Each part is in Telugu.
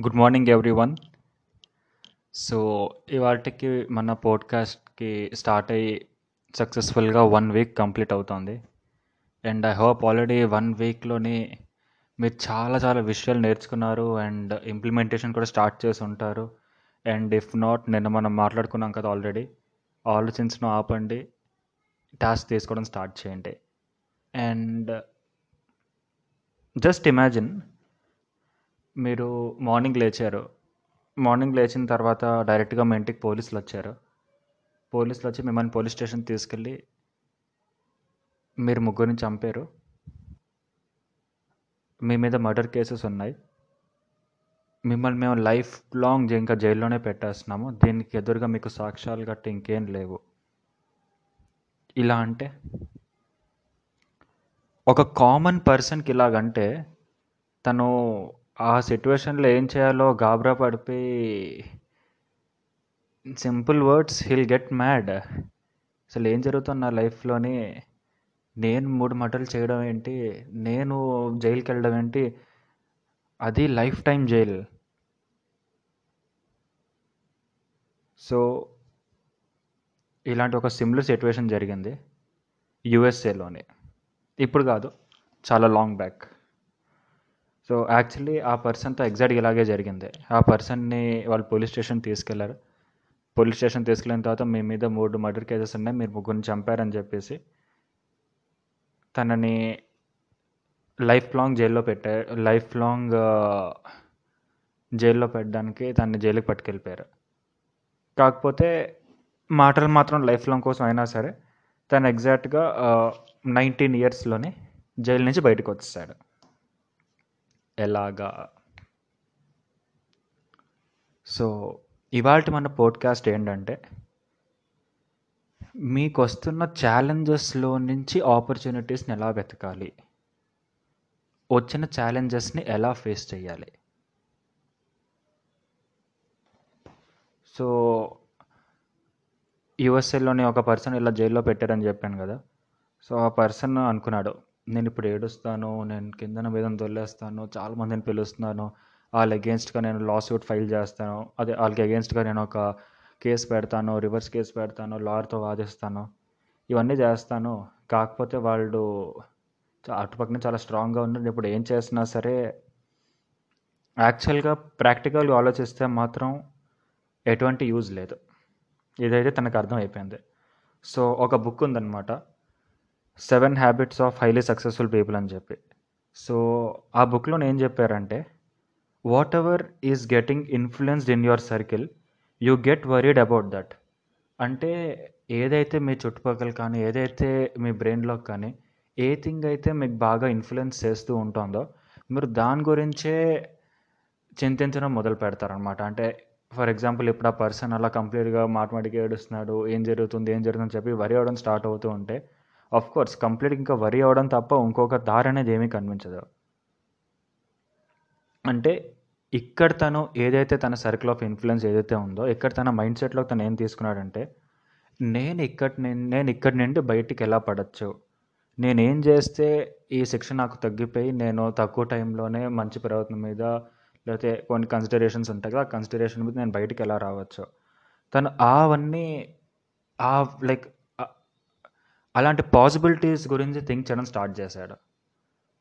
Good morning everyone so ఇవాటికి మన పోడ్కాస్ట్కి స్టార్ట్ అయ్యి సక్సెస్ఫుల్గా వన్ వీక్ కంప్లీట్ అవుతుంది. And I hope already one వీక్లోని మీరు చాలా చాలా విషయాలు నేర్చుకున్నారు అండ్ ఇంప్లిమెంటేషన్ కూడా స్టార్ట్ చేసి ఉంటారు. అండ్ ఇఫ్ నాట్ నిన్న మనం మాట్లాడుకున్నాం కదా ఆల్రెడీ ఆలోచించడం ఆపండి. టాస్క్ తీసుకోవడం స్టార్ట్ చేయండి. అండ్ జస్ట్ ఇమాజిన్ మీరు మార్నింగ్ లేచారు. మార్నింగ్ లేచిన తర్వాత డైరెక్ట్గా మీ ఇంటికి పోలీసులు వచ్చారు. పోలీసులు వచ్చి మిమ్మల్ని పోలీస్ స్టేషన్ తీసుకెళ్ళి మీరు ముగ్గురిని చంపారు. మీ మీద మర్డర్ కేసెస్ ఉన్నాయి. మిమ్మల్ని మేము లైఫ్ లాంగ్ ఇంకా జైల్లోనే పెట్టేస్తున్నాము. దీనికి ఎదురుగా మీకు సాక్ష్యాలు గట్టి ఇంకేం లేవు. ఇలా అంటే ఒక కామన్ పర్సన్కి ఇలాగంటే తను ఆ సిట్యువేషన్లో ఏం చేయాలో గాబరా పడిపోయి simple words he'll get mad. అసలు ఏం జరుగుతుంది నా లైఫ్లోని? నేను మూడు మటలు చేయడం ఏంటి? నేను జైలుకి వెళ్ళడం ఏంటి? అది లైఫ్ టైం జైల్. సో ఇలాంటి ఒక సిమిలర్ సిచ్యువేషన్ జరిగింది యుఎస్ఏలోనే. ఇప్పుడు కాదు చాలా లాంగ్ బ్యాక్. సో యాక్చువల్లీ ఆ పర్సన్తో ఎగ్జాక్ట్గా ఇలాగే జరిగింది. ఆ పర్సన్ని వాళ్ళు పోలీస్ స్టేషన్ తీసుకెళ్ళారు. పోలీస్ స్టేషన్ తీసుకెళ్ళిన తర్వాత మీ మీద మూడు మర్డర్ కేసెస్ ఉన్నాయి. మీరు ముగ్గురిని చంపారని చెప్పేసి తనని లైఫ్ లాంగ్ జైల్లో పెట్టారు లైఫ్ లాంగ్ జైల్లో పెట్టడానికి తనని జైలుకి పట్టుకెళ్ళిపోయారు. కాకపోతే మాటలు మాత్రం లైఫ్ లాంగ్ కోసం అయినా సరే తను ఎగ్జాక్ట్గా నైన్టీన్ ఇయర్స్లోనే జైలు నుంచి బయటకు వచ్చేసాడు. ఎలాగా? సో ఇవాళ మన పోడ్కాస్ట్ ఏంటంటే మీకు వస్తున్న ఛాలెంజెస్లో నుంచి ఆపర్చునిటీస్ని ఎలా వెతకాలి? వచ్చిన ఛాలెంజెస్ని ఎలా ఫేస్ చేయాలి సో యుఎస్ఏలోని ఒక పర్సన్ ఇలా జైల్లో పెట్టారని చెప్పాను కదా. సో ఆ పర్సన్ అనుకున్నాడు నేను ఇప్పుడు ఏడుస్తాను నేను కిందన మీద దొల్లేస్తాను చాలామందిని పిలుస్తున్నాను వాళ్ళ అగేన్స్ట్గా నేను లా సూట్ ఫైల్ చేస్తాను. అదే వాళ్ళకి అగేన్స్ట్గా నేను ఒక కేసు పెడతాను రివర్స్ కేసు పెడతాను లాయర్తో వాదిస్తాను. ఇవన్నీ చేస్తాను. కాకపోతే వాళ్ళు అటుపక్కన చాలా స్ట్రాంగ్గా ఉన్నారు. ఇప్పుడు ఏం చేసినా సరే యాక్చువల్గా ప్రాక్టికల్గా ఆలోచిస్తే మాత్రం ఎటువంటి యూజ్ లేదు. ఇదైతే తనకు అర్థం అయిపోయింది. సో ఒక బుక్ ఉందన్నమాట. Seven habits of highly successful people అని చెప్పి. సో ఆ బుక్లో ఏం చెప్పారంటే whatever is getting influenced in your circle you get worried about that అంటే ఏదైతే మీ చుట్టుపక్కల కానీ ఏదైతే మీ బ్రెయిన్లో కానీ ఏ థింగ్ అయితే మీకు బాగా ఇన్ఫ్లుయెన్స్ చేస్తూ ఉంటుందో మీరు దాని గురించే చింతించడం మొదలు పెడతారనమాట అంటే ఫర్ ఎగ్జాంపుల్ ఇప్పుడు ఆ పర్సన్ అలా కంప్లీట్గా మాటమాటికి ఏడుస్తున్నాడు ఏం జరుగుతుంది ఏం జరుగుతుందని చెప్పి వరి అవ్వడం స్టార్ట్ అవుతూ ఉంటే ఆఫ్ కోర్స్ కంప్లీట్ ఇంకా వరి అవ్వడం తప్ప ఇంకొక దారి అనేది ఏమీ కనిపించదు. అంటే ఇక్కడ తను ఏదైతే తన సర్కిల్ ఆఫ్ ఇన్ఫ్లుయెన్స్ ఏదైతే ఉందో ఇక్కడ తన మైండ్ సెట్లో తను ఏం తీసుకున్నాడంటే నేను ఇక్కడ నేను ఇక్కడి నుండి బయటికి ఎలా పడచ్చు? నేనేం చేస్తే ఈ శిక్ష నాకు తగ్గిపోయి నేను తక్కువ టైంలోనే మంచి ప్రవర్తన మీద లేకపోతే కొన్ని కన్సిడరేషన్స్ ఉంటాయి కదా ఆ కన్సిడరేషన్ మీద నేను బయటికి ఎలా రావచ్చు? తను అవన్నీ ఆ లైక్ అలాంటి పాసిబిలిటీస్ గురించి థింక్ చేయడం స్టార్ట్ చేశాడు.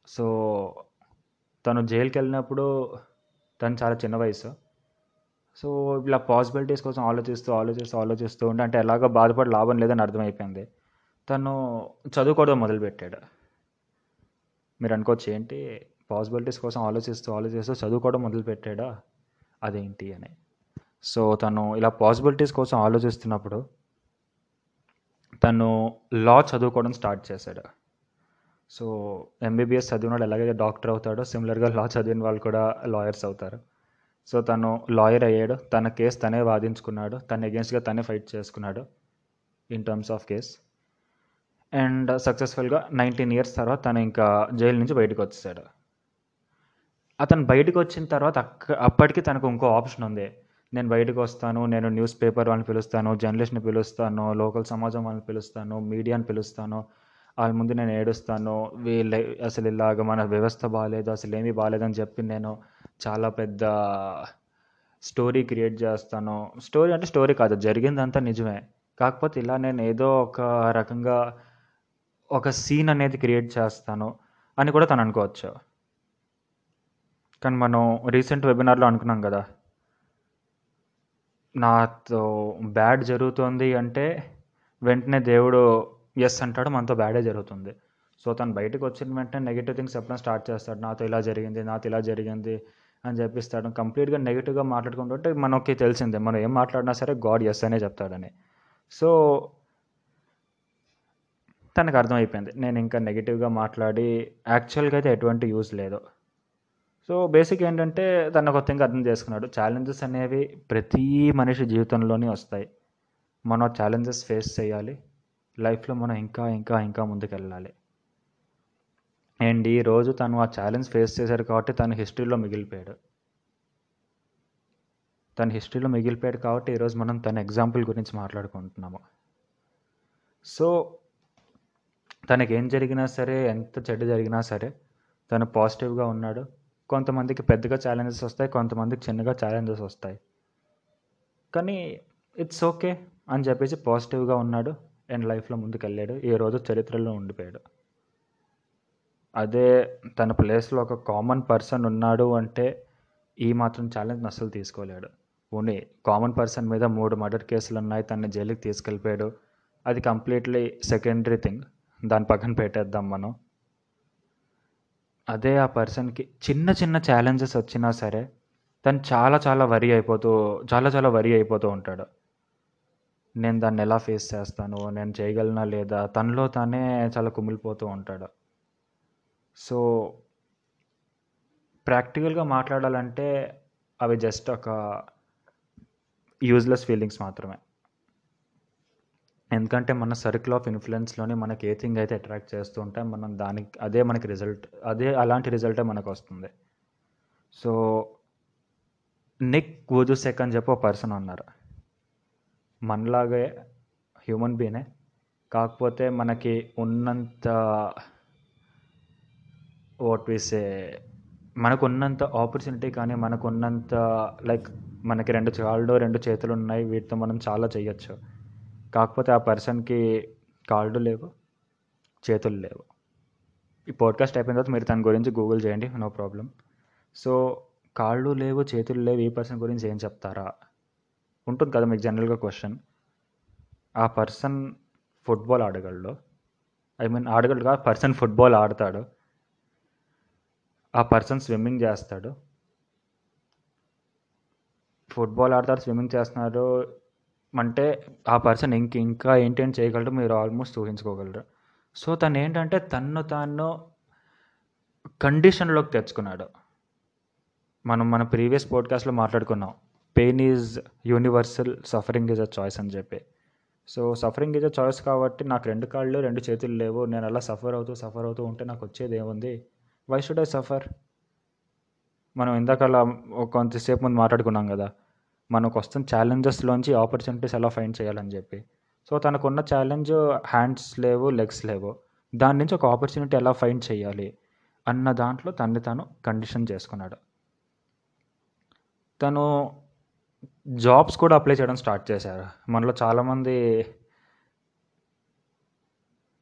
సో తను జైలుకి వెళ్ళినప్పుడు తను చాలా చిన్న వయసు. సో ఇలా పాసిబిలిటీస్ కోసం ఆలోచిస్తూ ఆలోచిస్తూ ఆలోచిస్తూ ఉంటే అంటే ఎలాగో బాధపడి లాభం లేదని అర్థమైపోయింది. తను చదువుకోవడం మొదలుపెట్టాడు. మీరు అనుకోవచ్చు ఏంటి? పాసిబిలిటీస్ కోసం ఆలోచిస్తూ ఆలోచిస్తూ చదువుకోవడం మొదలుపెట్టాడా? అదేంటి అని. సో తను ఇలా పాసిబిలిటీస్ కోసం ఆలోచిస్తున్నప్పుడు తను లా చదువుకోవడం స్టార్ట్ చేశాడు. సో ఎంబీబీఎస్ చదివినాడు ఎలాగైతే డాక్టర్ అవుతాడో సిమిలర్గా లా చదివిన వాళ్ళు కూడా లాయర్స్ అవుతారు. సో తను లాయర్ అయ్యాడు. తన కేసు తనే వాదించుకున్నాడు. తన అగేన్స్ట్గా తనే ఫైట్ చేసుకున్నాడు in terms of case and సక్సెస్ఫుల్గా నైన్టీన్ ఇయర్స్ తర్వాత తను ఇంకా జైలు నుంచి బయటకు వచ్చేసాడు. అతను బయటకు వచ్చిన తర్వాత అక్క అప్పటికి తనకు ఇంకో ఆప్షన్ ఉంది. నేను బయటకు వస్తాను నేను న్యూస్ పేపర్ వాళ్ళని పిలుస్తాను జర్నలిస్ట్ని పిలుస్తాను లోకల్ సమాజం వాళ్ళని పిలుస్తాను మీడియాని పిలుస్తాను వాళ్ళ ముందు నేను ఏడుస్తాను వీళ్ళ అసలు ఇలాగ మన వ్యవస్థ బాగాలేదు అసలు ఏమీ బాగాలేదని చెప్పి నేను చాలా పెద్ద స్టోరీ క్రియేట్ చేస్తాను. స్టోరీ అంటే స్టోరీ కాదు జరిగిందంతా నిజమే. కాకపోతే ఇలా నేను ఏదో ఒక రకంగా ఒక సీన్ అనేది క్రియేట్ చేస్తాను అని కూడా తను అనుకోవచ్చు. కానీ మనం రీసెంట్ వెబినార్లో అనుకున్నాం కదా నాతో బ్యాడ్ జరుగుతుంది అంటే వెంటనే దేవుడు ఎస్ అంటాడు మనతో బ్యాడే జరుగుతుంది. సో తను బయటకు వచ్చిన వెంటనే నెగిటివ్ థింగ్స్ చెప్పడం స్టార్ట్ చేస్తాడు. నాతో ఇలా జరిగింది నాతో ఇలా జరిగింది అని చెప్పిస్తాడు. కంప్లీట్గా నెగిటివ్గా మాట్లాడుకుంటుంటే మనకి తెలిసిందే మనం ఏం మాట్లాడినా సరే గాడ్ ఎస్ అనే చెప్తాడని. సో తనకు అర్థమైపోయింది. నేను ఇంకా నెగిటివ్గా మాట్లాడి యాక్చువల్గా అయితే ఎటువంటి యూజ్ లేదు. సో బేసిక్ ఏంటంటే తను ఒక థింగ్ అర్థం చేసుకున్నాడు. ఛాలెంజెస్ అనేవి ప్రతి మనిషి జీవితంలోనే వస్తాయి. మనం ఛాలెంజెస్ ఫేస్ చేయాలి. లైఫ్లో మనం ఇంకా ఇంకా ఇంకా ముందుకెళ్ళాలి. అండ్ ఈరోజు తను ఆ ఛాలెంజ్ ఫేస్ చేశాడు కాబట్టి తను హిస్టరీలో మిగిలిపోయాడు. తన హిస్టరీలో మిగిలిపోయాడు కాబట్టి ఈరోజు మనం తన ఎగ్జాంపుల్ గురించి మాట్లాడుకుంటున్నాము. సో తనకి ఏం జరిగినా సరే ఎంత చెడ్డ జరిగినా సరే తను పాజిటివ్గా ఉన్నాడు. కొంతమందికి పెద్దగా ఛాలెంజెస్ వస్తాయి కొంతమందికి చిన్నగా ఛాలెంజెస్ వస్తాయి. కానీ ఇట్స్ ఓకే అని చెప్పేసి పాజిటివ్గా ఉన్నాడు అండ్ లైఫ్లో ముందుకు వెళ్ళాడు ఈ రోజు చరిత్రలో ఉండిపోయాడు. అదే తన ప్లేస్లో ఒక కామన్ పర్సన్ ఉన్నాడు అంటే ఈ మాత్రం ఛాలెంజ్ అస్సలు తీసుకోలేడు. ఓన్లీ కామన్ పర్సన్ మీద మూడు మర్డర్ కేసులు ఉన్నాయి తనని జైలుకి తీసుకెళ్ళిపోయాడు. అది కంప్లీట్లీ సెకండరీ థింగ్ దాని పక్కన పెట్టేద్దాం మనం. అదే ఆ పర్సన్కి చిన్న చిన్న ఛాలెంజెస్ వచ్చినా సరే తను చాలా చాలా వరి అయిపోతూ చాలా చాలా వరి అయిపోతూ ఉంటాడు. నేను దాన్ని ఎలా ఫేస్ చేస్తాను? నేను చేయగలనా లేదా? తనలో తానే చాలా కుమిలిపోతూ ఉంటాడు. సో ప్రాక్టికల్గా మాట్లాడాలంటే అవి జస్ట్ ఒక యూజ్లెస్ ఫీలింగ్స్ మాత్రమే. ఎందుకంటే మన సర్కిల్ ఆఫ్ ఇన్ఫ్లుయెన్స్లోనే మనకి ఏ థింగ్ అయితే అట్రాక్ట్ చేస్తూ ఉంటే మనం దానికి అదే మనకి రిజల్ట్ అదే అలాంటి రిజల్టే మనకు వస్తుంది. సో నిక్ వూజుసెక్ అని చెప్పి ఒక పర్సన్ ఉన్నారు మనలాగే హ్యూమన్ బీనే కాకపోతే మనకి ఉన్నంత వాట్ వీసే మనకు ఉన్నంత ఆపర్చునిటీ కానీ మనకు ఉన్నంత లైక్ మనకి రెండు కాళ్ళు రెండు చేతులు ఉన్నాయి వీటితో మనం చాలా చేయొచ్చు కాకపోతే ఆ పర్సన్కి కాళ్ళు లేవు చేతులు లేవు. ఈ పాడ్కాస్ట్ అయిపోయిన తర్వాత మీరు దాని గురించి గూగుల్ చేయండి నో ప్రాబ్లం. సో కాళ్ళు లేవు చేతులు లేవు ఈ పర్సన్ గురించి ఏం చెప్తారా? ఉంటుంది కదా మీకు జనరల్గా క్వశ్చన్. ఆ పర్సన్ ఫుట్బాల్ ఆడగలడు. ఐ మీన్ ఆడగలడు కాదు పర్సన్ ఫుట్బాల్ ఆడతాడు. ఆ పర్సన్ స్విమ్మింగ్ చేస్తాడు. ఫుట్బాల్ ఆడతాడు స్విమ్మింగ్ చేస్తున్నాడు. అంటే ఆ పర్సన్ ఇంక ఇంకా ఏంటేం చేయగలరు మీరు ఆల్మోస్ట్ ఊహించుకోగలరు. సో తను ఏంటంటే తన్ను తాను కండిషన్లోకి తెచ్చుకున్నాడు. మనం మన ప్రీవియస్ పోడ్కాస్ట్లో మాట్లాడుకున్నాం. Pain is universal suffering is a choice అని చెప్పి. So suffering is a choice కాబట్టి నాకు రెండు కాళ్ళు రెండు చేతులు లేవు. నేను అలా సఫర్ అవుతూ సఫర్ అవుతూ ఉంటే నాకు వచ్చేది ఏముంది? వై షుడ్ ఐ సఫర్ మనం ఇందాక అలా కొంతసేపు ముందు మాట్లాడుకున్నాం కదా. మనకు వస్తున్న ఛాలెంజెస్లోంచి ఆపర్చునిటీస్ ఎలా ఫైండ్ చేయాలని చెప్పి. సో తనకున్న ఛాలెంజ్ హ్యాండ్స్ లేవు లెగ్స్ లేవు. దాని నుంచి ఒక ఆపర్చునిటీ ఎలా ఫైండ్ చేయాలి అన్న దాంట్లో తనని తాను కండిషన్ చేసుకున్నాడు. తను జాబ్స్ కూడా అప్లై చేయడం స్టార్ట్ చేశారు. మనలో చాలామంది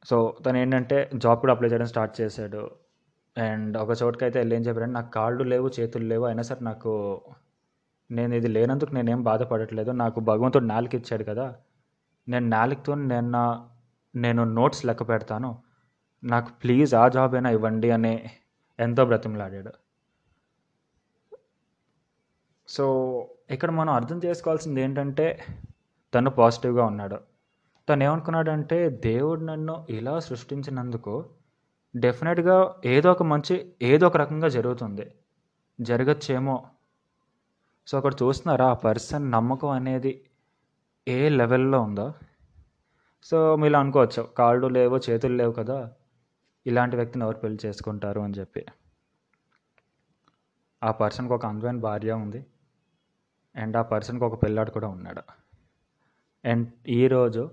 సో తను ఏంటంటే జాబ్ కూడా అప్లై చేయడం స్టార్ట్ చేశాడు. అండ్ ఒక చోటుకైతే అయితే వెళ్ళి ఏం చెప్పారంటే నాకు కాళ్ళు లేవు చేతులు లేవు అయినా సరే నాకు నేను ఇది లేనందుకు నేనేం బాధపడట్లేదు. నాకు భగవంతుడు నాలుగు ఇచ్చాడు కదా. నేను నాలుగుతో నేను నా నేను నోట్స్ లెక్క పెడతాను. నాకు ప్లీజ్ ఆ జాబ్ అయినా ఇవ్వండి అని ఎంతో బ్రతిమలాడాడు. సో ఇక్కడ మనం అర్థం చేసుకోవాల్సింది ఏంటంటే తను పాజిటివ్గా ఉన్నాడు. తను ఏమనుకున్నాడంటే దేవుడు నన్ను ఇలా సృష్టించినందుకు డెఫినెట్గా ఏదో ఒక మంచి ఏదో ఒక రకంగా జరుగుతుంది. జరగచ్చేమో సో అక్కడ చూస్తున్నారా? ఆ పర్సన్ నమ్మకం అనేది ఏ లెవెల్లో ఉందో. సో మీరు అనుకోవచ్చు కాళ్ళు లేవు చేతులు లేవు కదా. ఇలాంటి వ్యక్తిని ఎవరు పెళ్ళి చేసుకుంటారు అని చెప్పి. ఆ పర్సన్కి ఒక అందమైన భార్య ఉంది. అండ్ ఆ పర్సన్కి ఒక పిల్లాడు కూడా ఉన్నాడు. అండ్ ఈరోజు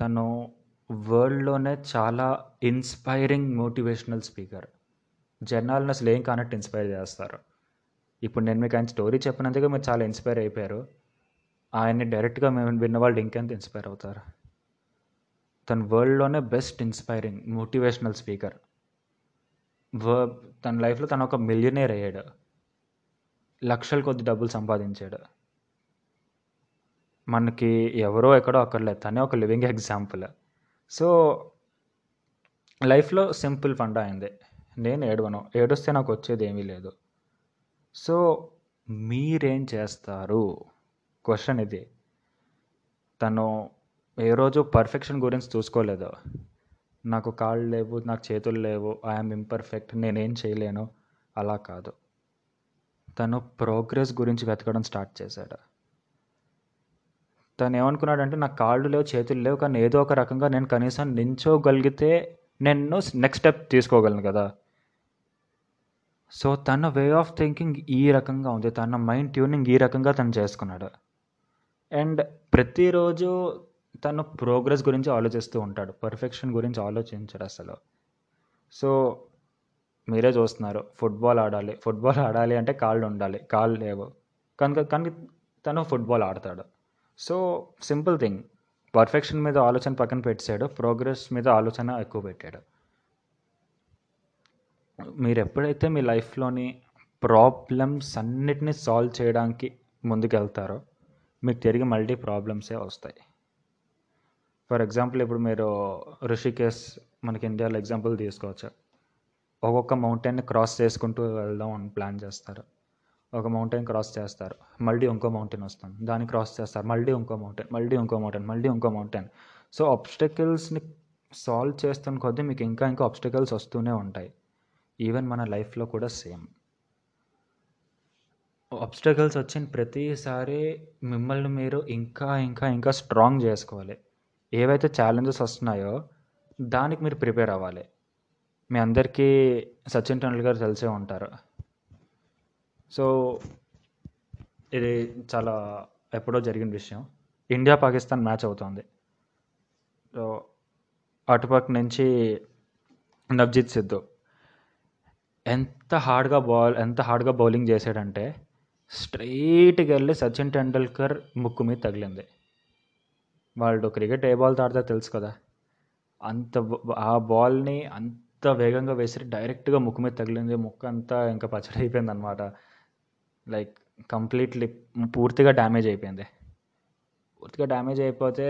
తను వరల్డ్లోనే చాలా ఇన్స్పైరింగ్ మోటివేషనల్ స్పీకర్ జనాలను అసలు ఏం కానట్టు ఇన్స్పైర్ చేస్తారు. ఇప్పుడు నేను మీకు ఆయన స్టోరీ చెప్పినందుకు మీరు చాలా ఇన్స్పైర్ అయిపోయారు. ఆయన్ని డైరెక్ట్గా మేము విన్న వాళ్ళు ఇంకెంత ఇన్స్పైర్ అవుతారు? తన వరల్డ్లోనే బెస్ట్ ఇన్స్పైరింగ్ మోటివేషనల్ స్పీకర్ వ తన లైఫ్లో తను ఒక మిలియనేర్ అయ్యాడు. లక్షల కొద్ది డబ్బులు సంపాదించాడు. మనకి ఎవరో ఎక్కడో అక్కర్లేదు తనే ఒక లివింగ్ ఎగ్జాంపుల్ సో లైఫ్లో సింపుల్ ఫండ్ అయింది. నేను ఏడవను. ఏడుస్తే నాకు వచ్చేది ఏమీ లేదు. సో మీరేం చేస్తారు? క్వశ్చన్ ఇది. తను ఏ రోజు పర్ఫెక్షన్ గురించి చూసుకోలేదు. నాకు కాళ్ళు లేవు నాకు చేతులు లేవు ఐఎమ్ ఇంపర్ఫెక్ట్ నేనేం చేయలేను. అలా కాదు. తను ప్రోగ్రెస్ గురించి వెతకడం స్టార్ట్ చేశాడు. తను ఏమనుకున్నాడంటే నాకు కాళ్ళు లేవు చేతులు లేవు కానీ ఏదో ఒక రకంగా నేను కనీసం నించోగలిగితే నేను నెక్స్ట్ స్టెప్ తీసుకోగలను కదా. సో తన వే ఆఫ్ థింకింగ్ ఈ రకంగా ఉంది. తన మైండ్ ట్యూనింగ్ ఈ రకంగా తను చేసుకున్నాడు. అండ్ ప్రతిరోజు తను ప్రోగ్రెస్ గురించి ఆలోచిస్తూ ఉంటాడు. పర్ఫెక్షన్ గురించి ఆలోచించాడు అసలు. సో మీరే చూస్తున్నారు. ఫుట్బాల్ ఆడాలి. ఫుట్బాల్ ఆడాలి అంటే కాళ్ళు ఉండాలి. కాళ్ళు లేవు. కనుక కానీ తను ఫుట్బాల్ ఆడతాడు. So simple thing. పర్ఫెక్షన్ మీద ఆలోచన పక్కన పెట్టాడు ప్రోగ్రెస్ మీద ఆలోచన ఎక్కువ పెట్టాడు. మీరు ఎప్పుడైతే మీ లైఫ్లోని ప్రాబ్లమ్స్ అన్నిటినీ సాల్వ్ చేయడానికి ముందుకెళ్తారో మీకు తిరిగి మళ్ళీ ప్రాబ్లమ్సే వస్తాయి. ఫర్ ఎగ్జాంపుల్ ఇప్పుడు మీరు ఋషికేశ్ మనకి ఇండియాలో ఎగ్జాంపుల్ తీసుకోవచ్చు. ఒక్కొక్క మౌంటైన్ని క్రాస్ చేసుకుంటూ వెళ్దాం అని ప్లాన్ చేస్తారు. ఒక మౌంటైన్ క్రాస్ చేస్తారు. మళ్ళీ ఇంకో మౌంటైన్ వస్తాం దాన్ని క్రాస్ చేస్తారు. మళ్ళీ ఇంకో మౌంటైన్ మళ్ళీ ఇంకో మౌంటైన్ మళ్ళీ ఇంకో మౌంటైన్. సో ఆబ్స్టకిల్స్ని సాల్వ్ చేస్తున్న కొద్దీ మీకు ఇంకా ఇంకా ఆబ్స్టకల్స్ వస్తూనే ఉంటాయి. ఈవెన్ మన లైఫ్లో కూడా సేమ్. అబ్స్టకల్స్ వచ్చిన ప్రతిసారి మిమ్మల్ని మీరు ఇంకా ఇంకా ఇంకా స్ట్రాంగ్ చేసుకోవాలి. ఏవైతే ఛాలెంజెస్ వస్తున్నాయో దానికి మీరు ప్రిపేర్ అవ్వాలి. మీ అందరికీ సచిన్ టెండూల్కర్ తెలిసే ఉంటారు. సో ఇది చాలా ఎప్పుడో జరిగిన విషయం. ఇండియా పాకిస్తాన్ మ్యాచ్ అవుతుంది. సో అటుపక్క నుంచి నవ్జిత్ సిద్ధు. ఎంత హార్డ్గా బాల్ ఎంత హార్డ్గా బౌలింగ్ చేశాడంటే స్ట్రైట్గా వెళ్ళి సచిన్ టెండూల్కర్ ముక్కు మీద తగిలింది. వాళ్ళు క్రికెట్ ఏ బాల్ ఆడితే తెలుసు కదా. అంత ఆ బాల్ని అంత వేగంగా వేసి డైరెక్ట్గా ముక్కు మీద తగిలింది. ముక్కు అంతా ఇంకా పచ్చడి అయిపోయింది అనమాట లైక్ కంప్లీట్లీ పూర్తిగా డ్యామేజ్ అయిపోయింది. పూర్తిగా డ్యామేజ్ అయిపోతే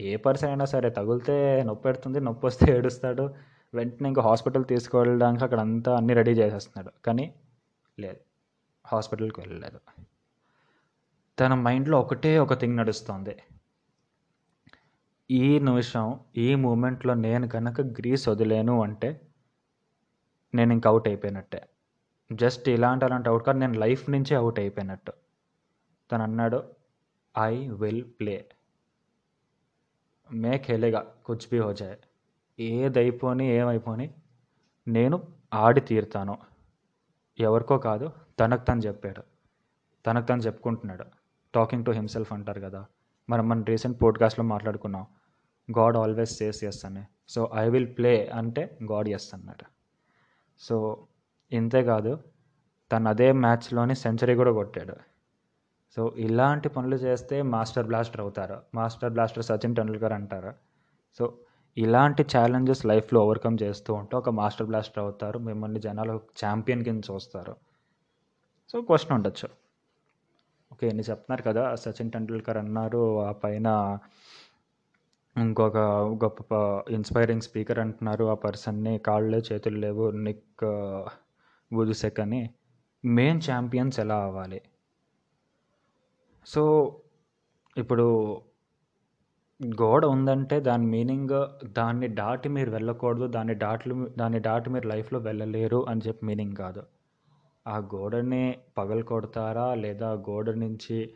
ఏ పర్సన్ అయినా సరే తగిలితే నొప్పి పెడుతుంది. నొప్పి వస్తే ఏడుస్తాడు. వెంటనే ఇంకా హాస్పిటల్ తీసుకువెళ్ళడానికి అక్కడ అంతా అన్నీ రెడీ చేసేస్తున్నాడు. కానీ లేదు. హాస్పిటల్కి వెళ్ళలేదు. తన మైండ్లో ఒకటే ఒక థింగ్ నడుస్తుంది. ఈ నిమిషం ఈ మూమెంట్లో నేను కనుక గ్రీస్ వదిలేను అంటే నేను ఇంక అవుట్ అయిపోయినట్టే. జస్ట్ ఇలాంటి అలాంటి అవుట్ కాదు నేను లైఫ్ నుంచే అవుట్ అయిపోయినట్టు. తను అన్నాడు ఐ విల్ ప్లే. మే ఖేలేగా కుచ్ భీ హో ఏదైపోని ఏమైపోని నేను ఆడి తీరుతాను. ఎవరికో కాదు తనకు తను చెప్పాడు. తనకు తను చెప్పుకుంటున్నాడు. టాకింగ్ టు హిమ్సెల్ఫ్ అంటారు కదా. మనం మన రీసెంట్ పోడ్కాస్ట్లో మాట్లాడుకున్నాం. గాడ్ ఆల్వేస్ సేస్ ఎస్ అని. సో ఐ విల్ ప్లే అంటే గాడ్ ఎస్ అన్నాడు. సో ఇంతేకాదు తను అదే మ్యాచ్లోని సెంచరీ కూడా కొట్టాడు. సో ఇలాంటి పనులు చేస్తే మాస్టర్ బ్లాస్టర్ అవుతారు. మాస్టర్ బ్లాస్టర్ సచిన్ టెండూల్కర్ అంటారు. సో ఇలాంటి ఛాలెంజెస్ లైఫ్లో ఓవర్కమ్ చేస్తూ ఉంటే ఒక మాస్టర్ బ్లాస్టర్ అవుతారు. మిమ్మల్ని జనాలు ఛాంపియన్ కింద చూస్తారు. సో క్వశ్చన్ ఉండొచ్చు. ఓకే నేను చెప్తున్నారు కదా. సచిన్ టెండూల్కర్ అన్నారు ఆ పైన ఇంకొక గొప్ప ఇన్స్పైరింగ్ స్పీకర్ అంటున్నారు ఆ పర్సన్ని కాళ్ళు చేతులు లేవు నిక్ బుదుసెక్ అని. మెయిన్ ఛాంపియన్స్ ఎలా అవ్వాలి? సో ఇప్పుడు గోడ ఉందంటే దాని మీనింగ్ దాన్ని దాటి మీరు వెళ్ళకూడదు దాన్ని దాటి దాన్ని దాటి మీరు లైఫ్లో వెళ్ళలేరు అని చెప్పి మీనింగ్ కాదు. ఆ గోడని పగలు కొడతారా? లేదా గోడ నుంచి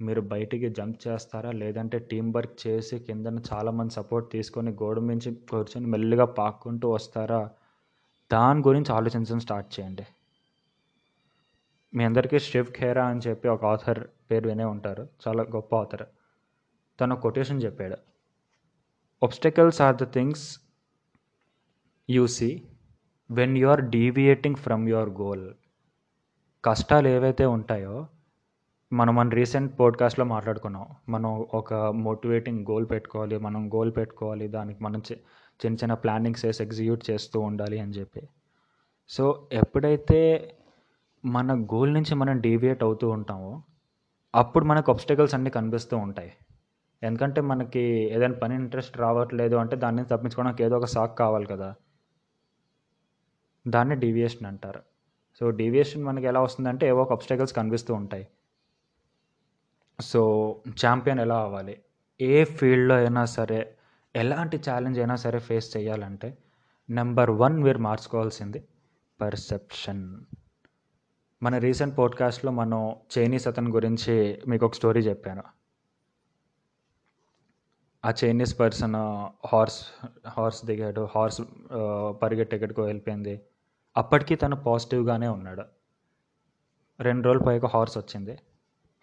మీరు బయటికి జంప్ చేస్తారా? లేదంటే టీం వర్క్ చేసి కిందన చాలామంది సపోర్ట్ తీసుకొని గోడ నుంచి కూర్చొని మెల్లిగా పాక్కుంటూ వస్తారా? దాని గురించి ఆలోచించడం స్టార్ట్ చేయండి. మీ అందరికీ శివ్ ఖేరా అని చెప్పి ఒక ఆథర్ పేరు వినే ఉంటారు. చాలా గొప్ప ఆథర్. తన కొటేషన్ చెప్పాడు. Obstacles are the things you see when you are deviating from your goal కష్టాలు ఏవైతే ఉంటాయో మనం మన రీసెంట్ పోడ్కాస్ట్లో మాట్లాడుకున్నాం. మనం ఒక మోటివేటింగ్ గోల్ పెట్టుకోవాలి మనం గోల్ పెట్టుకోవాలి దానికి మనం చి- చిన్న చిన్న ప్లానింగ్స్ వేసి ఎగ్జిక్యూట్ చేస్తూ ఉండాలి అని చెప్పి. సో ఎప్పుడైతే మన గోల్ నుంచి మనం డీవియేట్ అవుతూ ఉంటామో అప్పుడు మనకు ఆబ్స్టకల్స్ అన్నీ కనిపిస్తూ ఉంటాయి. ఎందుకంటే మనకి ఏదైనా పని ఇంట్రెస్ట్ రావట్లేదు అంటే దాన్ని తప్పించుకోవడానికి ఏదో ఒక సాక్ కావాలి కదా. దాన్ని డీవియేషన్ అంటారు. సో డీవియేషన్ మనకి ఎలా వస్తుందంటే ఏవో ఒక అబ్స్టకల్స్ కనిపిస్తూ ఉంటాయి. సో ఛాంపియన్ ఎలా అవ్వాలి? ఏ ఫీల్డ్లో అయినా సరే ఎలాంటి ఛాలెంజ్ అయినా సరే ఫేస్ చేయాలంటే నెంబర్ వన్ మీరు మార్చుకోవాల్సింది పర్సెప్షన్ మన రీసెంట్ పోడ్కాస్ట్లో మనం చైనీస్ అతని గురించి మీకు ఒక స్టోరీ చెప్పాను. ఆ చైనీస్ పర్సన్ హార్స్ హార్స్ దిగాడు హార్స్ పరిగెట్టి ఎక్కడికో వెళ్ళిపోయింది. అప్పటికి తను పాజిటివ్గానే ఉన్నాడు. రెండు రోజులు పైగా హార్స్ వచ్చింది.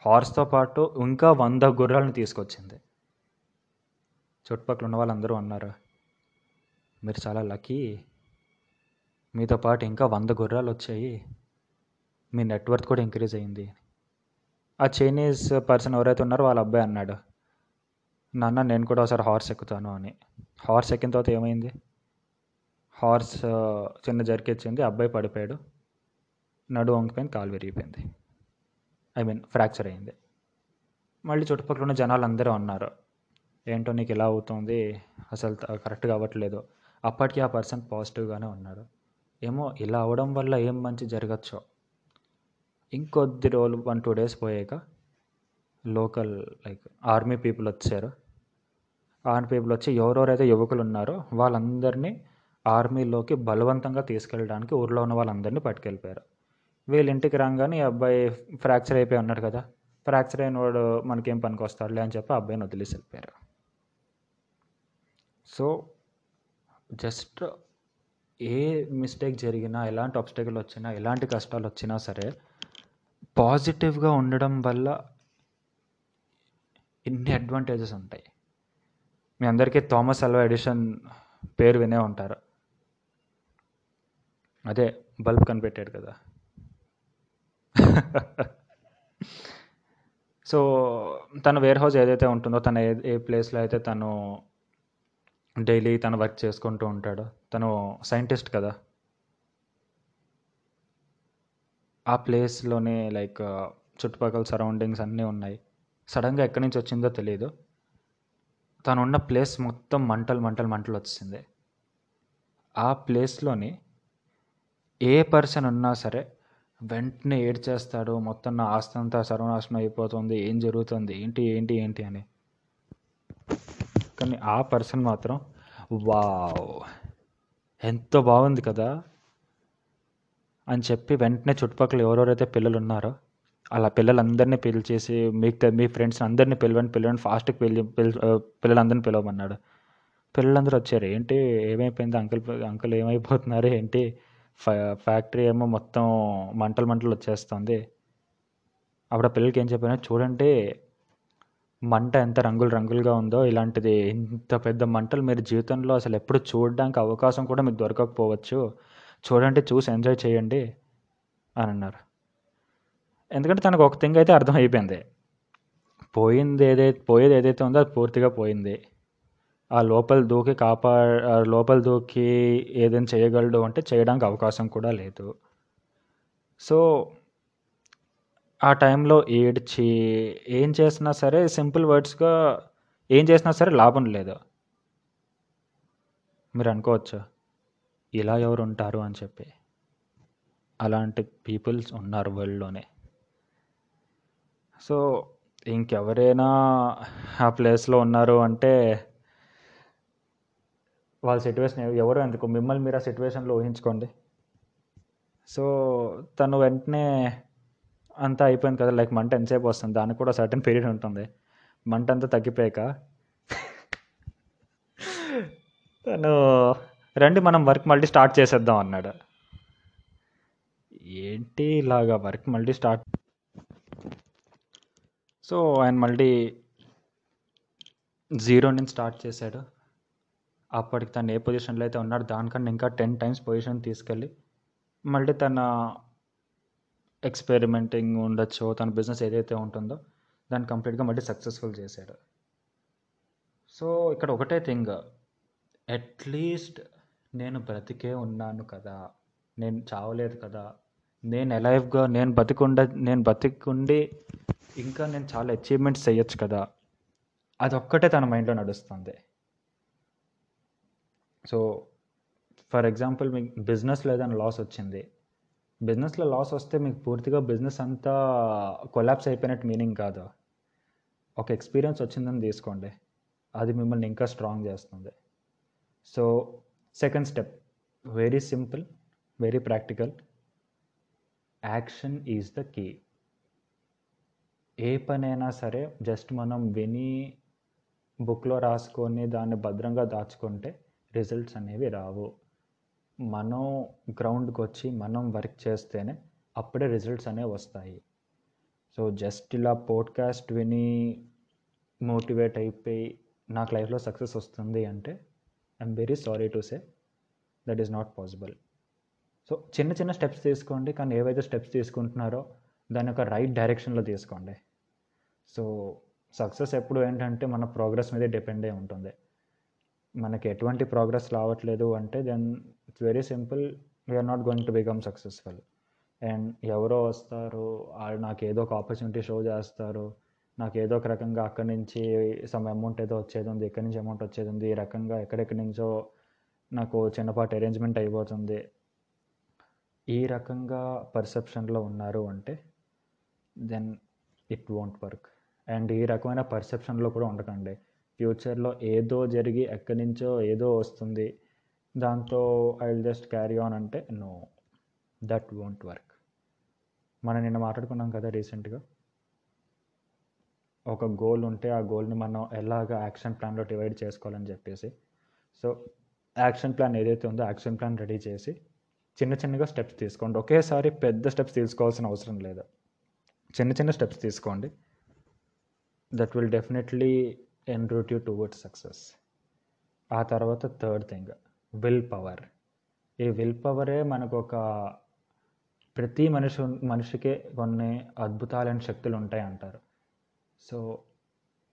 హార్స్తో పాటు ఇంకా వంద గుర్రాలను తీసుకొచ్చింది. చుట్టుపక్కల ఉన్న వాళ్ళందరూ అన్నారు మీరు చాలా లక్కీ మీతో పాటు ఇంకా వంద గుర్రాలు వచ్చాయి. మీ నెట్వర్క్ కూడా ఇంక్రీజ్ అయింది. ఆ చైనీస్ పర్సన్ ఎవరైతే ఉన్నారో వాళ్ళ అబ్బాయి అన్నాడు నాన్న నేను కూడా ఒకసారి హార్స్ ఎక్కుతాను అని. హార్స్ ఎక్కిన తర్వాత ఏమైంది? హార్స్ చిన్న జరికిచ్చింది అబ్బాయి పడిపోయాడు. నడు వంగిపోయింది కాలు విరిగిపోయింది. ఐ మీన్ ఫ్రాక్చర్ అయింది. మళ్ళీ చుట్టుపక్కల ఉన్న జనాలు అందరూ ఉన్నారు ఏంటో నీకు ఇలా అవుతుంది అసలు కరెక్ట్గా అవ్వట్లేదు. అప్పటికి ఆ పర్సన్ పాజిటివ్గానే ఉన్నాడు. ఏమో ఇలా అవ్వడం వల్ల ఏం మంచి జరగచ్చో. ఇంకొద్ది రోజులు వన్ టూ డేస్ పోయాక లోకల్ లైక్ ఆర్మీ పీపుల్ వచ్చారు. ఆర్మీ పీపుల్ వచ్చి ఎవరెవరైతే యువకులు ఉన్నారో వాళ్ళందరినీ ఆర్మీలోకి బలవంతంగా తీసుకెళ్ళడానికి ఊర్లో ఉన్న వాళ్ళందరినీ పట్టుకెళ్ళిపోయారు. వీళ్ళ ఇంటికి రాగానే ఈ అబ్బాయి ఫ్రాక్చర్ అయిపోయి ఉన్నాడు కదా ఫ్రాక్చర్ అయిన వాడు మనకేం పనికి వస్తాడులే అని చెప్పి అబ్బాయిని వదిలేసి వెళ్ళిపోయారు. సో జస్ట్ ఏ మిస్టేక్ జరిగినా ఎలాంటి ఆబ్స్టకల్ వచ్చినా ఎలాంటి కష్టాలు వచ్చినా సరే పాజిటివ్గా ఉండడం వల్ల ఎన్ని అడ్వాంటేజెస్ ఉంటాయి. మీ అందరికీ థామస్ అల్వా ఎడిషన్ పేరు వినే ఉంటారు. అదే బల్బ్ కనిపెట్టాడు కదా. సో తన వేర్ హౌస్ ఏదైతే ఉంటుందో తన ఏ ఏ ప్లేస్లో అయితే తను డైలీ తను వర్క్ చేసుకుంటూ ఉంటాడో తను సైంటిస్ట్ కదా. ఆ ప్లేస్లోనే లైక్ చుట్టుపక్కల సరౌండింగ్స్ అన్నీ ఉన్నాయి. సడన్గా ఎక్కడి నుంచి వచ్చిందో తెలియదు తను ఉన్న ప్లేస్ మొత్తం మంటలు మంటలు మంటలు వచ్చింది ఆ ప్లేస్లోని ఏ పర్సన్ ఉన్నా సరే వెంటనే ఏడ్ చేస్తాడు మొత్తం నా ఆస్తి అంతా సర్వనాశనం అయిపోతుంది ఏం జరుగుతుంది ఏంటి ఏంటి ఏంటి అని. కానీ ఆ పర్సన్ మాత్రం వావ్ ఎంతో బాగుంది కదా అని చెప్పి వెంటనే చుట్టుపక్కల ఎవరెవరైతే పిల్లలు ఉన్నారో అలా పిల్లలందరినీ పిలిచేసి మీకు మీ ఫ్రెండ్స్ అందరినీ పిలవండి పిలవండి ఫాస్ట్కి పిలి పిల్లలందరినీ పిలవమన్నాడు. పిల్లలందరూ వచ్చారు. ఏంటి ఏమైపోయింది? అంకుల్ అంకుల్ ఏమైపోతున్నారు? ఏంటి? ఫ్యాక్టరీ ఏమో మొత్తం మంటలు మంటలు వచ్చేస్తుంది. అప్పుడు ఆ పిల్లలకి ఏం చెప్పాను చూడండి మంట ఎంత రంగులు రంగులుగా ఉందో ఇలాంటిది ఇంత పెద్ద మంటలు మీరు జీవితంలో అసలు ఎప్పుడు చూడడానికి అవకాశం కూడా మీకు దొరకకపోవచ్చు. చూడండి చూసి ఎంజాయ్ చేయండి అని అన్నారు. ఎందుకంటే తనకు ఒక థింగ్ అయితే అర్థం అయిపోయింది. పోయింది ఏదైతే పోయేది ఏదైతే ఉందో అది పూర్తిగా పోయింది. ఆ లోపల దూకి కాపా ఆ లోపల దూకి ఏదైనా చేయగలడు అంటే చేయడానికి అవకాశం కూడా లేదు. సో ఆ టైంలో ఏడ్చి ఏం చేసినా సరే సింపుల్ వర్డ్స్గా ఏం చేసినా సరే లాభం లేదు. మీరు అనుకోవచ్చు ఇలా ఎవరు ఉంటారు అని చెప్పి. అలాంటి పీపుల్స్ ఉన్నారు వరల్డ్లోనే. సో ఇంకెవరైనా ఆ ప్లేస్లో ఉన్నారు అంటే వాళ్ళ సిట్యువేషన్ ఎవరు ఎందుకు? మిమ్మల్ని మీరు ఆ సిచ్యువేషన్లో ఊహించుకోండి. సో తను వెంటనే అంతా అయిపోయింది కదా లైక్ మంట ఎంతసేపు వస్తుంది దానికి కూడా సర్టన్ పీరియడ్ ఉంటుంది. మంట అంతా తగ్గిపోయాక. తను రండి మనం వర్క్ మళ్ళీ స్టార్ట్ చేసేద్దాం అన్నాడు. ఏంటి ఇలాగా వర్క్ మళ్ళీ స్టార్ట్ సో ఆయన మళ్ళీ జీరో నుంచి స్టార్ట్ చేశాడు. అప్పటికి తను ఏ పొజిషన్లో అయితే ఉన్నాడో దానికన్నా ఇంకా టెన్ టైమ్స్ పొజిషన్ తీసుకెళ్ళి మళ్ళీ తన ఎక్స్పెరిమెంటింగ్ ఉండొచ్చు తన బిజినెస్ ఏదైతే ఉంటుందో దాన్ని కంప్లీట్గా మళ్ళీ సక్సెస్ఫుల్ చేశాడు. సో ఇక్కడ ఒకటే థింగ్ అట్లీస్ట్ నేను బ్రతికే ఉన్నాను కదా నేను చావలేదు కదా నేను ఎలైవ్గా నేను బతికుండ నేను బతికుండి ఇంకా నేను చాలా అచీవ్మెంట్స్ చేయొచ్చు కదా. అదొక్కటే తన మైండ్లో నడుస్తుంది. సో ఫర్ ఎగ్జాంపుల్ మీకు బిజినెస్లో ఏదైనా లాస్ వచ్చింది. బిజినెస్లో లాస్ వస్తే మీకు పూర్తిగా బిజినెస్ అంతా కొలాప్స్ అయిపోయినట్టు మీనింగ్ కాదు. ఒక ఎక్స్పీరియన్స్ వచ్చిందని తీసుకోండి. అది మిమ్మల్ని ఇంకా స్ట్రాంగ్ చేస్తుంది. So second step very simple very practical action is the key. ఏ పనైనా సరే జస్ట్ మనం విని బుక్లో రాసుకొని దాన్ని భద్రంగా దాచుకుంటే రిజల్ట్స్ అనేవి రావు. మనం గ్రౌండ్కి వచ్చి మనం వర్క్ చేస్తేనే అప్పుడే రిజల్ట్స్ అనేవి వస్తాయి. సో జస్ట్ ఇలా పోడ్కాస్ట్ విని మోటివేట్ అయిపోయి నాకు లైఫ్లో సక్సెస్ వస్తుంది అంటే I'm very sorry to say that is not possible. So చిన్న చిన్న స్టెప్స్ తీసుకోండి. కానీ ఏవైతే స్టెప్స్ తీసుకుంటున్నారో దాని యొక్క రైట్ డైరెక్షన్లో తీసుకోండి. సో సక్సెస్ ఎప్పుడు ఏంటంటే మన ప్రోగ్రెస్ మీదే డిపెండ్ అయి ఉంటుంది. మనకి ఎటువంటి ప్రోగ్రెస్ రావట్లేదు అంటే then it's very simple we are not going to become successful and ఎవరో వస్తారు వాళ్ళు నాకు ఏదో ఒక ఆపర్చునిటీ షో చేస్తారు. నాకు ఏదో ఒక రకంగా అక్కడి నుంచి సమ్ అమౌంట్ ఏదో వచ్చేది ఉంది ఎక్కడి నుంచి అమౌంట్ వచ్చేది ఉంది. ఈ రకంగా ఎక్కడెక్కడి నుంచో నాకు చిన్నపాటి అరేంజ్మెంట్ అయిపోతుంది. ఈ రకంగా పర్సెప్షన్లో ఉన్నారు అంటే then it won't work and ఈ రకమైన పర్సెప్షన్లో కూడా ఉండకండి. ఫ్యూచర్లో ఏదో జరిగి ఎక్కడి నుంచో ఏదో వస్తుంది దాంతో I will just carry on అంటే నో దట్ వోంట్ వర్క్ మనం నిన్న మాట్లాడుకున్నాం కదా రీసెంట్గా. ఒక గోల్ ఉంటే ఆ గోల్ని మనం ఎలాగ యాక్షన్ ప్లాన్లో డివైడ్ చేసుకోవాలని చెప్పేసి. సో యాక్షన్ ప్లాన్ ఏదైతే ఉందో యాక్షన్ ప్లాన్ రెడీ చేసి చిన్న చిన్నగా స్టెప్స్ తీసుకోండి. ఒకేసారి పెద్ద స్టెప్స్ తీసుకోవాల్సిన అవసరం లేదు. చిన్న చిన్న స్టెప్స్ తీసుకోండి. That will definitely en route you towards success ఆ తర్వాత థర్డ్ థింగ్ విల్ పవర్ ఈ విల్ పవరే మనకు ఒక ప్రతి మనిషి మనిషికే కొన్ని అద్భుతాలైన శక్తులు ఉంటాయి అంటారు. సో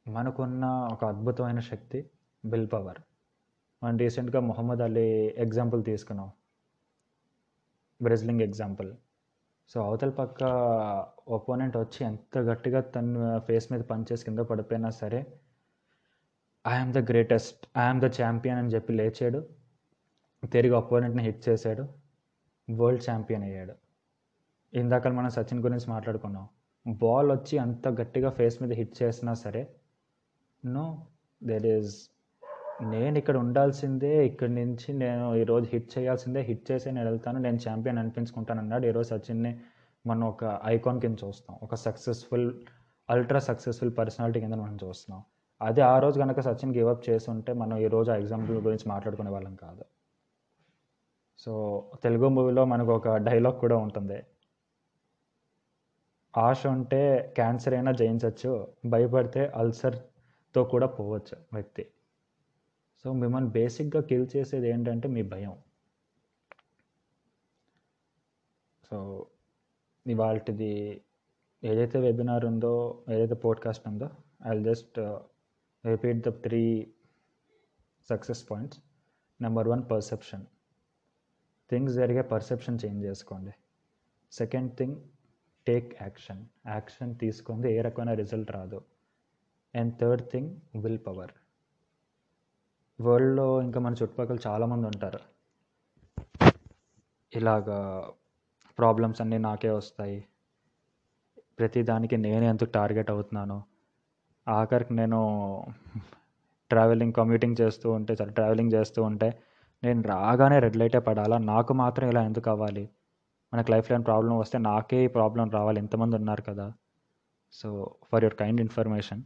మనకున్న ఒక అద్భుతమైన శక్తి విల్ పవర్ మనం రీసెంట్గా మొహమ్మద్ అలీ ఎగ్జాంపుల్ తీసుకున్నాం. బ్రెజ్లింగ్ ఎగ్జాంపుల్ సో అవతల పక్క ఒపోనెంట్ వచ్చి ఎంత గట్టిగా తన ఫేస్ మీద పనిచేసి కింద పడిపోయినా సరే I'm the greatest I'm the champion అని చెప్పి లేచాడు. తిరిగి ఒపోనెంట్ని హిట్ చేశాడు. వరల్డ్ ఛాంపియన్ అయ్యాడు. ఇందాక మనం సచిన్ గురించి మాట్లాడుకున్నాం. బాల్ వచ్చి అంత గట్టిగా ఫేస్ మీద హిట్ చేసినా సరే నో దెర్ ఈజ్ నేను ఇక్కడ ఉండాల్సిందే ఇక్కడి నుంచి నేను ఈరోజు హిట్ చేయాల్సిందే హిట్ చేసి నేను వెళ్తాను నేను ఛాంపియన్ అనిపించుకుంటాను అన్నాడు. ఈరోజు సచిన్ని మనం ఒక ఐకాన్ కింద చూస్తాం. ఒక సక్సెస్ఫుల్ అల్ట్రా సక్సెస్ఫుల్ పర్సనాలిటీ కింద మనం చూస్తున్నాం. అదే ఆ రోజు కనుక సచిన్ గివప్ చేసి ఉంటే మనం ఈరోజు ఆ ఎగ్జాంపుల్ గురించి మాట్లాడుకునే వాళ్ళం కాదు. సో తెలుగు మూవీలో మనకు ఒక డైలాగ్ కూడా ఉంటుంది. ఆశ ఉంటే క్యాన్సర్ అయినా జయించవచ్చు భయపడితే అల్సర్తో కూడా పోవచ్చు వ్యక్తి. సో మిమ్మల్ని బేసిక్గా కిల్ చేసేది ఏంటంటే మీ భయం. సో ఇవాళది ఏదైతే వెబినార్ ఉందో ఏదైతే పోడ్కాస్ట్ ఉందో I just repeat the three success points number one perception things జరిగే పర్సెప్షన్ చేంజ్ చేసుకోండి. Second thing take action action తీసుకుంది ఏ రకమైన రిజల్ట్ రాదు. And third thing will power వరల్డ్లో ఇంకా మన చుట్టుపక్కల చాలామంది ఉంటారు. ఇలాగా ప్రాబ్లమ్స్ అన్నీ నాకే వస్తాయి. ప్రతిదానికి నేనే ఎందుకు టార్గెట్ అవుతున్నాను. ఆఖరికి నేను ట్రావెలింగ్ కమ్యూటింగ్ చేస్తూ ఉంటే సరే ట్రావెలింగ్ చేస్తూ ఉంటే నేను రాగానే రెడ్ లైటే పడాలా? నాకు మాత్రం ఇలా ఎందుకు అవ్వాలి? మనకు లైఫ్లో లైన్ ప్రాబ్లం వస్తే నాకే ఈ ప్రాబ్లం రావాలి. ఎంతమంది ఉన్నారు కదా. So for your kind information.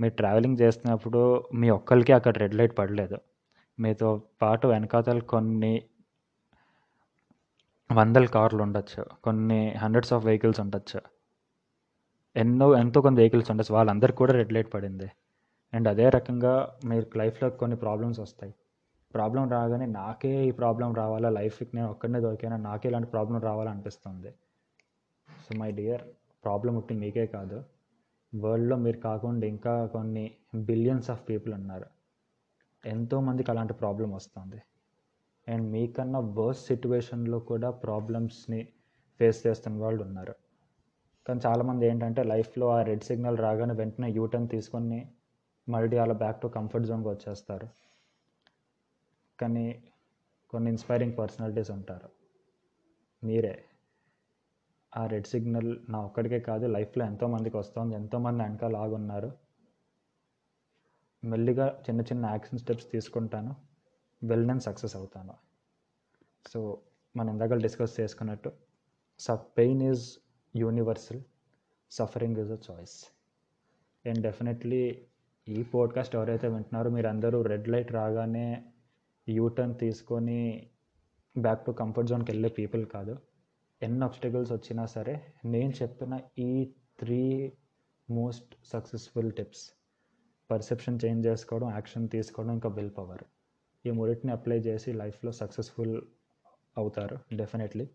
మీరు ట్రావెలింగ్ చేస్తున్నప్పుడు మీ ఒక్కరికి అక్కడ రెడ్ లైట్ పడలేదు. మీతో పాటు వెనకాతలు కొన్ని వందల కార్లు ఉండొచ్చు. కొన్ని హండ్రెడ్స్ ఆఫ్ వెహికల్స్ ఉండొచ్చు. ఎన్నో ఎంతో కొన్ని వెహికల్స్ ఉండొచ్చు. వాళ్ళందరికీ కూడా రెడ్ లైట్ పడింది. అండ్ అదే రకంగా మీరు లైఫ్లో కొన్ని ప్రాబ్లమ్స్ వస్తాయి. ప్రాబ్లం రాగానే నాకే ఈ ప్రాబ్లం రావాలా? లైఫ్కి నేను ఒక్కడనే దొరికైనా? నాకే ఇలాంటి ప్రాబ్లం రావాలనిపిస్తుంది. సో మై డియర్ ప్రాబ్లం ఒకటి మీకే కాదు. వరల్డ్లో మీరు కాకుండా ఇంకా కొన్ని బిలియన్స్ ఆఫ్ పీపుల్ ఉన్నారు. ఎంతోమందికి అలాంటి ప్రాబ్లం వస్తుంది. అండ్ మీకన్నా వర్స్ట్ సిచ్యువేషన్లో కూడా ప్రాబ్లమ్స్ని ఫేస్ చేస్తున్న వాళ్ళు ఉన్నారు. కానీ చాలామంది ఏంటంటే లైఫ్లో ఆ రెడ్ సిగ్నల్ రాగానే వెంటనే యూటర్న్ తీసుకొని మళ్ళీ అలా బ్యాక్ టు కంఫర్ట్ జోన్కి వచ్చేస్తారు. కానీ కొన్ని ఇన్స్పైరింగ్ పర్సనాలిటీస్ ఉంటారు. మీరే. ఆ రెడ్ సిగ్నల్ నా ఒక్కడికే కాదు లైఫ్లో ఎంతోమందికి వస్తుంది. ఎంతోమంది వెనకాల ఆగున్నారు. మెల్లిగా చిన్న చిన్న యాక్షన్ స్టెప్స్ తీసుకుంటాను. వెల్ నేను సక్సెస్ అవుతాను. సో మనం ఇందాక డిస్కస్ చేసుకున్నట్టు స pain is universal suffering is a choice. And definitely ఈ పోడ్కాస్ట్ ఎవరైతే వింటున్నారో మీరు అందరూ రెడ్ లైట్ రాగానే యూటర్న్ తీసుకొని బ్యాక్ టు కంఫర్ట్ జోన్కి వెళ్ళే పీపుల్ కాదు. ఎన్ని అబ్స్టకల్స్ వచ్చినా సరే నేను చెప్పిన ఈ three most successful tips perception change చేసుకోవడం యాక్షన్ తీసుకోవడం ఇంకా విల్ పవర్ ఈ మూడింటిని అప్లై చేసి లైఫ్లో సక్సెస్ఫుల్ అవుతారు definitely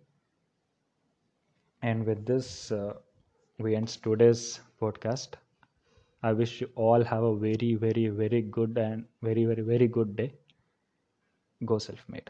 and with this we ends today's podcast I wish you all have a very very very good and very very very good day go self made